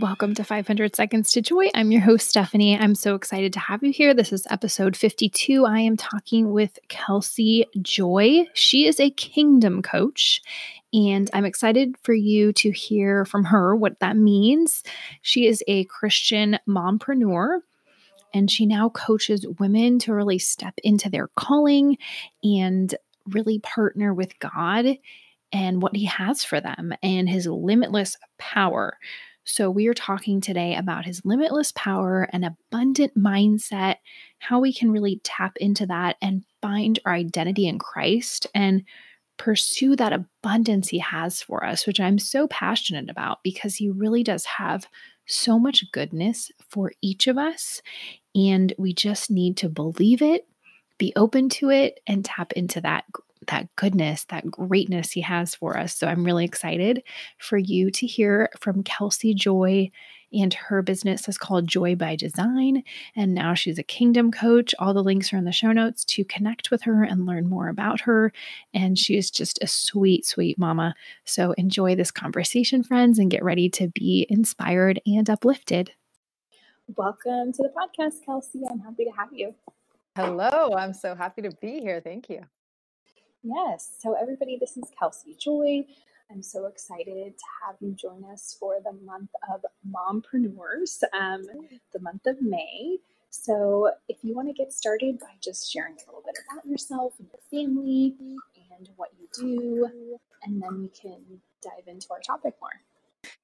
Welcome to 500 Seconds to Joy. I'm your host, Stephanie. I'm so excited to have you here. This is episode 52. I am talking with Kelsey Joy. She is a kingdom coach, and I'm excited for you to hear from her what that means. She is a Christian mompreneur and she now coaches women to really step into their calling and really partner with God and what He has for them and His limitless power. So, we are talking today about his limitless power and abundant mindset, how we can really tap into that and find our identity in Christ and pursue that abundance he has for us, which I'm so passionate about because he really does have so much goodness for each of us. And we just need to believe it, be open to it, and tap into that that goodness, that greatness he has for us. So I'm really excited for you to hear from Kelsey Joy. And her business is called Joy by Design. And now she's a kingdom coach. All the links are in the show notes to connect with her and learn more about her. And she is just a sweet, sweet mama. So enjoy this conversation, friends, and get ready to be inspired and uplifted. Welcome to the podcast, Kelsey. I'm happy to have you. Hello, I'm so happy to be here. Thank you. Yes. So, everybody, this is Kelsey Joy. I'm so excited to have you join us for the month of mompreneurs, um, the month of May. So, if you want to get started by just sharing a little bit about yourself and your family and what you do, and then we can dive into our topic more.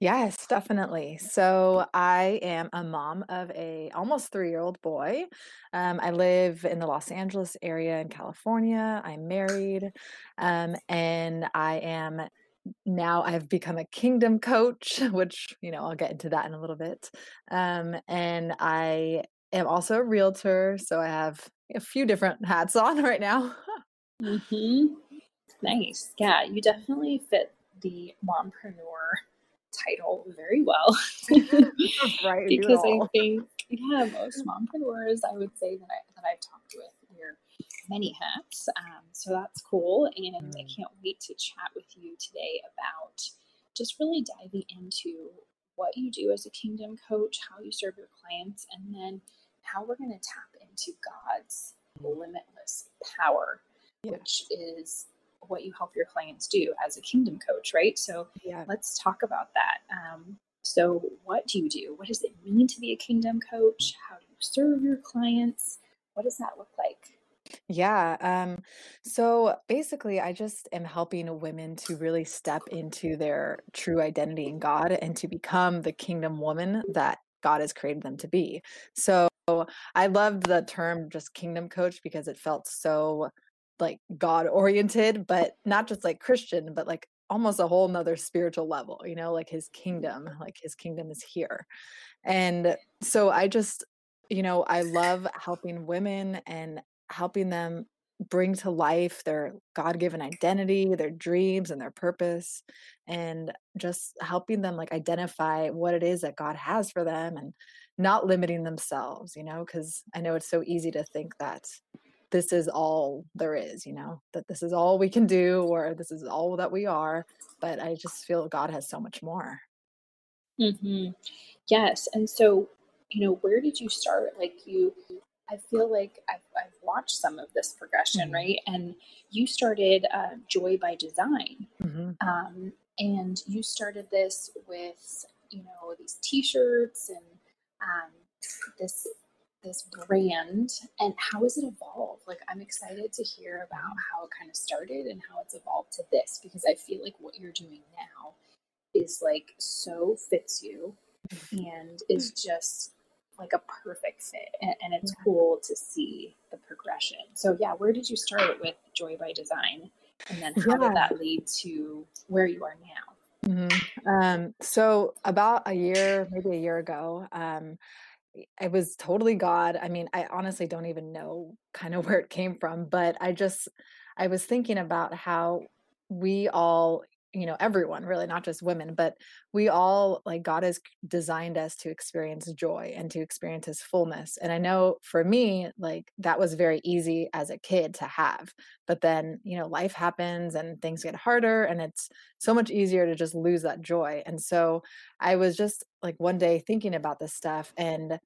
Yes, definitely. So I am a mom of a almost three-year-old boy. Um, I live in the Los Angeles area in California. I'm married, um, and I am now I've become a kingdom coach, which you know I'll get into that in a little bit. Um, and I am also a realtor, so I have a few different hats on right now. hmm Nice. Yeah, you definitely fit the mompreneur title very well. right. because I think, yeah, most mompreneurs, I would say that, I, that I've talked with wear many hats. Um, so that's cool. And mm. I can't wait to chat with you today about just really diving into what you do as a kingdom coach, how you serve your clients, and then how we're going to tap into God's limitless power, yeah. which is what you help your clients do as a kingdom coach, right? So yeah. let's talk about that. Um, so, what do you do? What does it mean to be a kingdom coach? How do you serve your clients? What does that look like? Yeah. Um, so basically, I just am helping women to really step into their true identity in God and to become the kingdom woman that God has created them to be. So I loved the term just kingdom coach because it felt so like God oriented, but not just like Christian, but like almost a whole nother spiritual level, you know, like his kingdom, mm-hmm. like his kingdom is here. And so I just, you know, I love helping women and helping them bring to life their God given identity, their dreams, and their purpose, and just helping them like identify what it is that God has for them and not limiting themselves, you know, because I know it's so easy to think that this is all there is, you know, that this is all we can do or this is all that we are. But I just feel God has so much more. Mm-hmm. Yes. And so, you know, where did you start? Like, you, I feel like I've, I've watched some of this progression, mm-hmm. right? And you started uh, Joy by Design. Mm-hmm. Um, and you started this with, you know, these t shirts and um, this this brand and how has it evolved? Like, I'm excited to hear about how it kind of started and how it's evolved to this because I feel like what you're doing now is like so fits you and is just like a perfect fit. And, and it's cool to see the progression. So, yeah, where did you start with Joy by Design? And then how yeah. did that lead to where you are now? Mm-hmm. Um, so about a year, maybe a year ago, um, it was totally God. I mean, I honestly don't even know kind of where it came from, but I just I was thinking about how we all you know everyone really not just women but we all like god has designed us to experience joy and to experience his fullness and i know for me like that was very easy as a kid to have but then you know life happens and things get harder and it's so much easier to just lose that joy and so i was just like one day thinking about this stuff and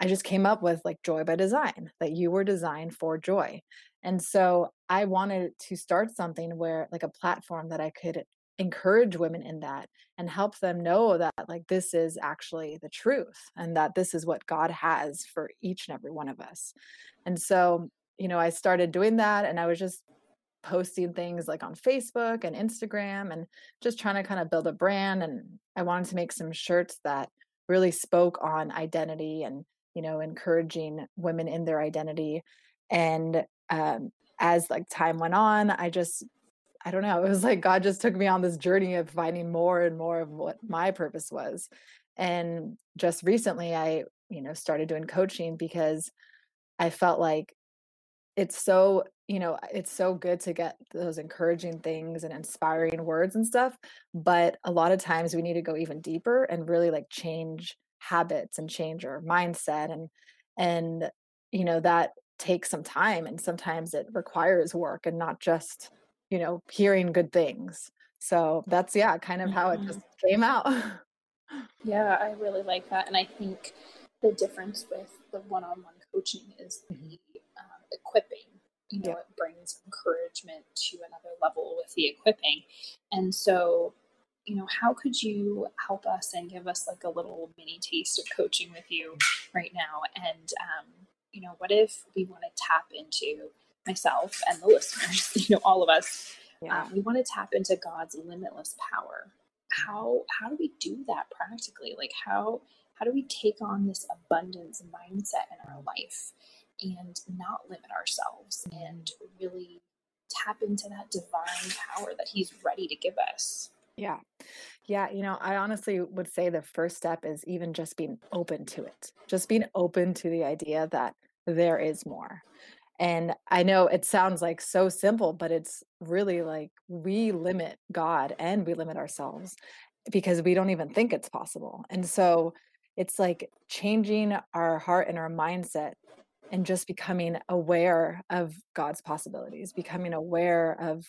I just came up with like joy by design, that you were designed for joy. And so I wanted to start something where, like, a platform that I could encourage women in that and help them know that, like, this is actually the truth and that this is what God has for each and every one of us. And so, you know, I started doing that and I was just posting things like on Facebook and Instagram and just trying to kind of build a brand. And I wanted to make some shirts that really spoke on identity and you know encouraging women in their identity and um, as like time went on i just i don't know it was like god just took me on this journey of finding more and more of what my purpose was and just recently i you know started doing coaching because i felt like it's so you know it's so good to get those encouraging things and inspiring words and stuff but a lot of times we need to go even deeper and really like change habits and change our mindset and and you know that takes some time and sometimes it requires work and not just you know hearing good things so that's yeah kind of how it just mm-hmm. came out yeah i really like that and i think the difference with the one-on-one coaching is the mm-hmm. um, equipping you know yeah. it brings encouragement to another level with the equipping and so you know, how could you help us and give us like a little mini taste of coaching with you right now? And, um, you know, what if we want to tap into myself and the listeners, you know, all of us, yeah. um, we want to tap into God's limitless power. How, how do we do that practically? Like how, how do we take on this abundance mindset in our life and not limit ourselves and really tap into that divine power that he's ready to give us? Yeah. Yeah, you know, I honestly would say the first step is even just being open to it. Just being open to the idea that there is more. And I know it sounds like so simple, but it's really like we limit God and we limit ourselves because we don't even think it's possible. And so it's like changing our heart and our mindset and just becoming aware of God's possibilities, becoming aware of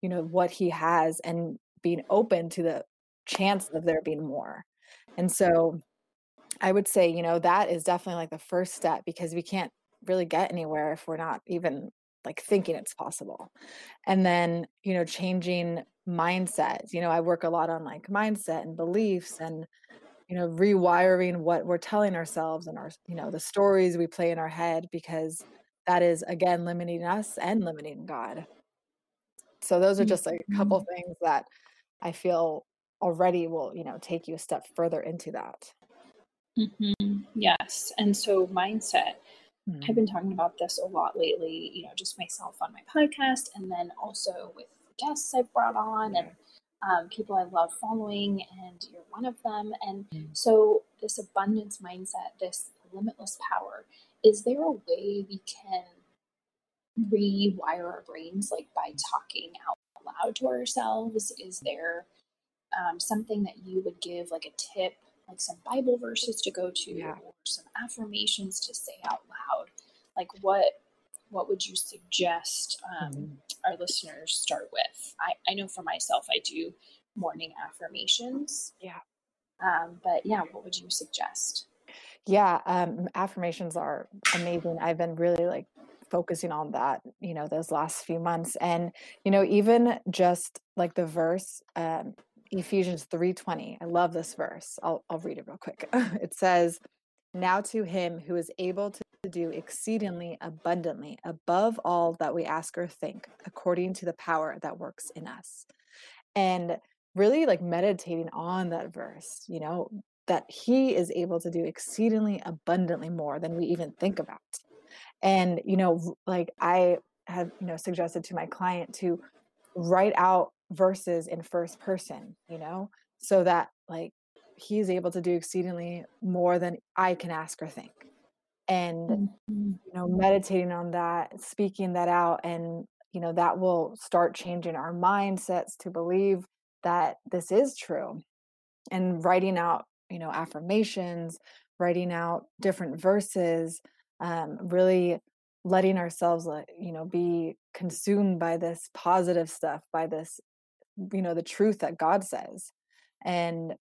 you know what he has and being open to the chance of there being more. And so I would say, you know, that is definitely like the first step because we can't really get anywhere if we're not even like thinking it's possible. And then, you know, changing mindsets. You know, I work a lot on like mindset and beliefs and you know, rewiring what we're telling ourselves and our, you know, the stories we play in our head because that is again limiting us and limiting God. So those are just like a couple mm-hmm. things that I feel already will, you know, take you a step further into that. Mm-hmm. Yes. And so mindset, mm-hmm. I've been talking about this a lot lately, you know, just myself on my podcast and then also with guests I've brought on and um, people I love following, and you're one of them. And mm-hmm. so, this abundance mindset, this limitless power, is there a way we can rewire our brains like by talking out loud to ourselves? Is there um, something that you would give, like a tip, like some Bible verses to go to, yeah. or some affirmations to say out loud? Like what what would you suggest um, mm-hmm. our listeners start with? I, I know for myself, I do morning affirmations. Yeah. Um, but yeah, what would you suggest? Yeah, um, affirmations are amazing. I've been really like focusing on that you know those last few months and you know even just like the verse um ephesians 3.20 i love this verse i'll, I'll read it real quick. It says now to him who is able to do exceedingly abundantly above all that we ask or think according to the power that works in us. And really like meditating on that verse you know that he is able to do exceedingly abundantly more than we even think about. And you know like i have you know suggested to my client to write out verses in first person you know? So that like he's able to do exceedingly more than i can ask or think. And mm-hmm. you know meditating on that speaking that out and you know that will start changing our mindsets to believe that this is true. And writing out you know affirmations writing out different verses um, really letting ourselves you know be consumed by this positive stuff by this you know the truth that god says and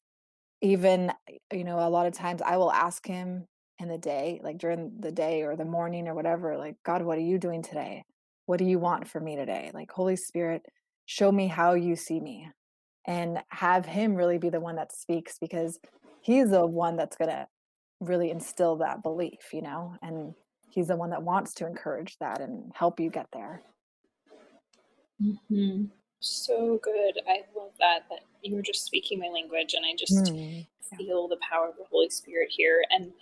even you know a lot of times i will ask him in the day like during the day or the morning or whatever like god what are you doing today? What do you want for me today? Like holy spirit show me how you see me and have him really be the one that speaks because he's the one that's going to really instill that belief you know and he's the one that wants to encourage that and help you get there. Mm-hmm. So good. I love that that you were just speaking my language and i just mm, yeah. feel the power of the holy spirit here. And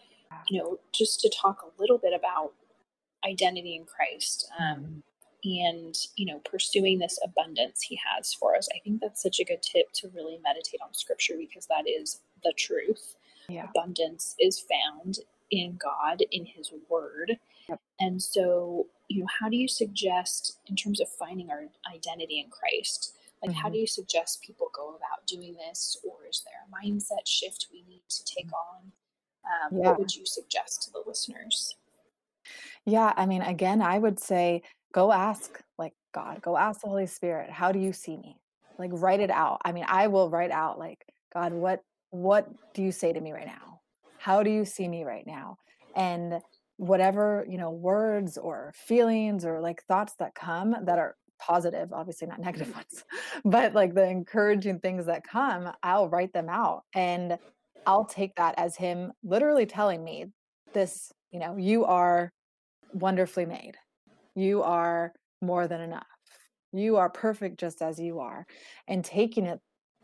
you know just to talk a little bit about identity in christ um, mm-hmm. and you know pursuing this abundance he has for us i think that's such a good tip to really meditate on scripture because that is the truth. Yeah. abundance is found in god in his word yep. and so you know how do you suggest in terms of finding our identity in christ like mm-hmm. how do you suggest people go about doing this or is there a mindset shift we need to take on um, yeah. what would you suggest to the listeners yeah i mean again i would say go ask like God, go ask the Holy Spirit, how do you see me? Like write it out. I mean, I will write out like, God, what what do you say to me right now? How do you see me right now? And whatever, you know, words or feelings or like thoughts that come that are positive, obviously not negative mm. ones, but like the encouraging things that come, I'll write them out and I'll take that as him literally telling me this, you know, you are wonderfully made you are more than enough. You are perfect just as you are. And taking it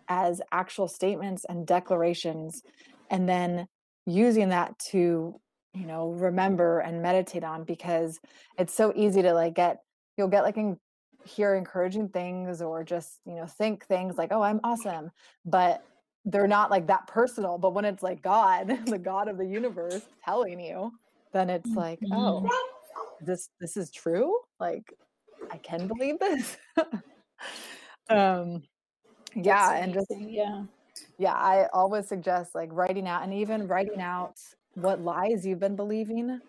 as actual statements and declarations, and then using that to, you know, remember and meditate on because it's so easy to like get, you'll get like in, hear encouraging things or just, you know, think things like, oh, I'm awesome. But they're not like that personal. But when it's like God, the God of the universe telling you, then it's like, oh, mm-hmm this this is true like i can believe this um yeah and just yeah yeah i always suggest like writing out and even writing out what lies you've been believing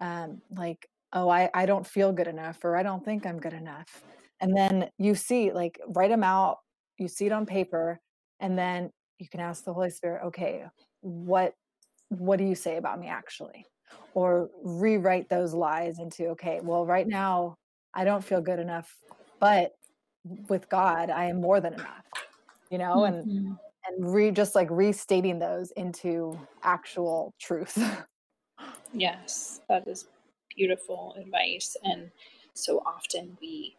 um like oh i i don't feel good enough or i don't think i'm good enough and then you see like write them out you see it on paper and then you can ask the holy spirit okay what what do you say about me actually or rewrite those lies into okay well right now i don't feel good enough but with god i am more than enough you know mm-hmm. and and re just like restating those into actual truth yes that is beautiful advice and so often we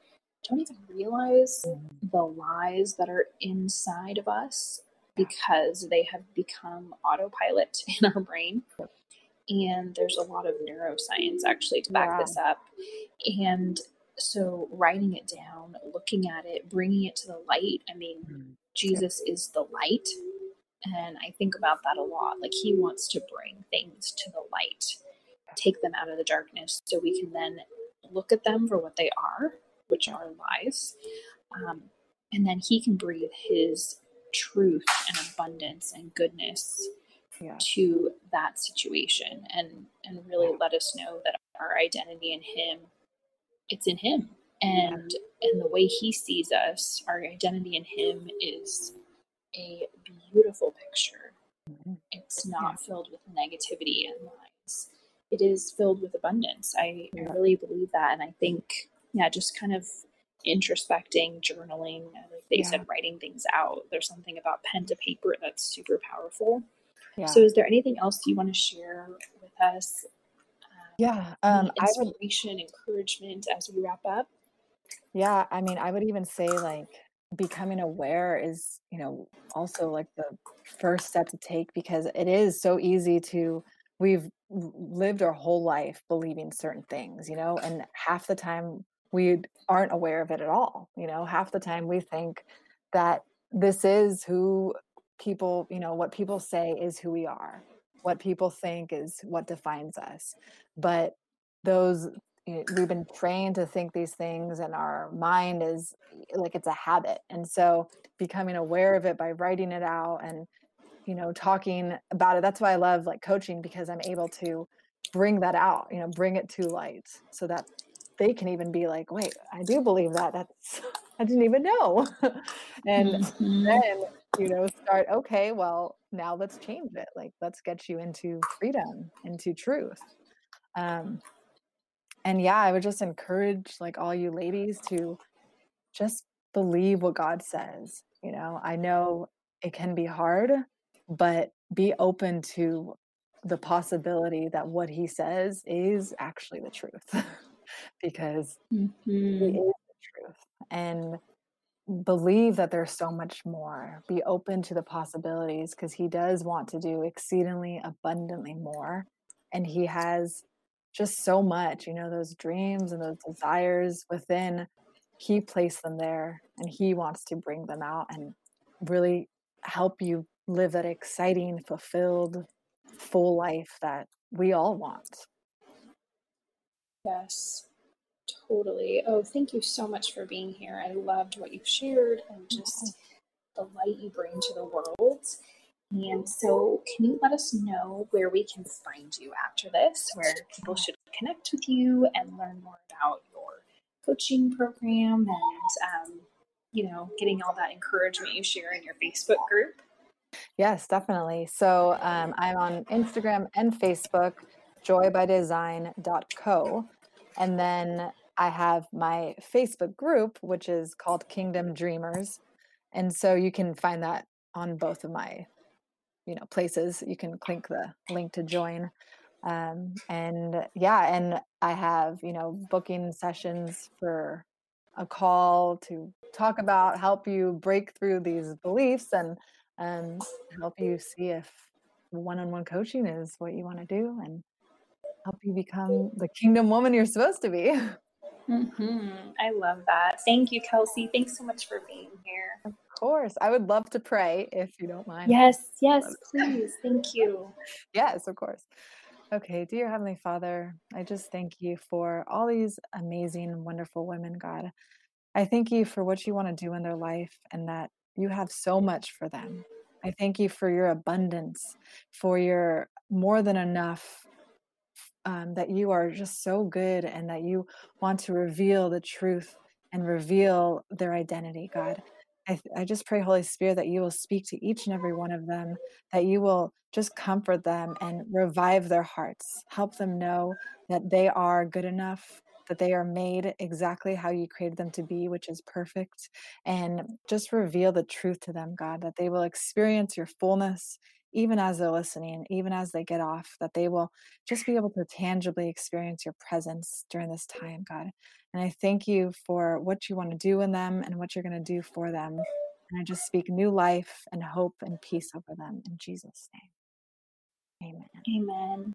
don't even realize the lies that are inside of us because they have become autopilot in our brain and there's a lot of neuroscience actually to back this up and so writing it down looking at it bringing it to the light i mean mm-hmm. Jesus is the light and i think about that a lot. Like he wants to bring things to the light take them out of the darkness so we can then look at them for what they are which are lies um, and then he can breathe his truth and abundance and goodness yeah. to that situation and and really let us know that our identity in him it's in him and and the way he sees us our identity in him is a beautiful picture mm-hmm. it's not yeah. filled with negativity and lies it is filled with abundance I, I really believe that and i think yeah just kind of introspecting journaling like they said writing things out there's something about pen to paper that's super powerful yeah. So, is there anything else you want to share with us? Um, yeah, um, inspiration, would, encouragement as we wrap up. Yeah, I mean, I would even say like becoming aware is, you know, also like the first step to take because it is so easy to we've lived our whole life believing certain things, you know, and half the time we aren't aware of it at all. You know, half the time we think that this is who people, you know, what people say is who we are. What people think is what defines us. But those we've been trained to think these things and our mind is like it's a habit. And so becoming aware of it by writing it out and you know talking about it that's why i love like coaching because i'm able to bring that out you know bring it to light so that they can even be like wait i do believe that that's i didn't even know. And mm-hmm. then you know start okay well now let's change it like let's get you into freedom into truth. Um and yeah i would just encourage like all you ladies to just believe what god says you know? I know it can be hard but be open to the possibility that what he says is actually the truth because mm-hmm. it is the truth. And believe that there's so much more. Be open to the possibilities because he does want to do exceedingly abundantly more and he has just so much you know those dreams and those desires within he placed them there and he wants to bring them out and really help you live that exciting fulfilled full life that we all want. Yes totally. Oh thank you so much for being here. I loved what you've shared and just the light you bring to the world and so, can you let us know where we can find you after this, where people should connect with you and learn more about your coaching program and, um, you know, getting all that encouragement you share in your Facebook group? Yes, definitely. So, um, I'm on Instagram and Facebook, joybydesign.co. And then I have my Facebook group, which is called Kingdom Dreamers. And so you can find that on both of my you know places you can click the link to join. Um, and yeah and i have you know booking sessions for a call to talk about help you break through these beliefs and and help you see if one-on-one coaching is what you want to do and help you become the kingdom woman you're supposed to be mm-hmm. i love that thank you kelsey thanks so much for being here Of course. I would love to pray if you don't mind. Yes, yes, please. Thank you. yes, of course. Okay, dear Heavenly Father, I just thank you for all these amazing, wonderful women, God. I thank you for what you want to do in their life and that you have so much for them. I thank you for your abundance, for your more than enough, um, that you are just so good and that you want to reveal the truth and reveal their identity, God. I, I just pray, Holy Spirit, that you will speak to each and every one of them, that you will just comfort them and revive their hearts. Help them know that they are good enough, that they are made exactly how you created them to be, which is perfect. And just reveal the truth to them, God, that they will experience your fullness even as they're listening, even as they get off, that they will just be able to tangibly experience your presence during this time, God. And I thank you for what you want to do in them and what you're going to do for them. And I just speak new life and hope and peace over them in Jesus' name. Amen. Amen.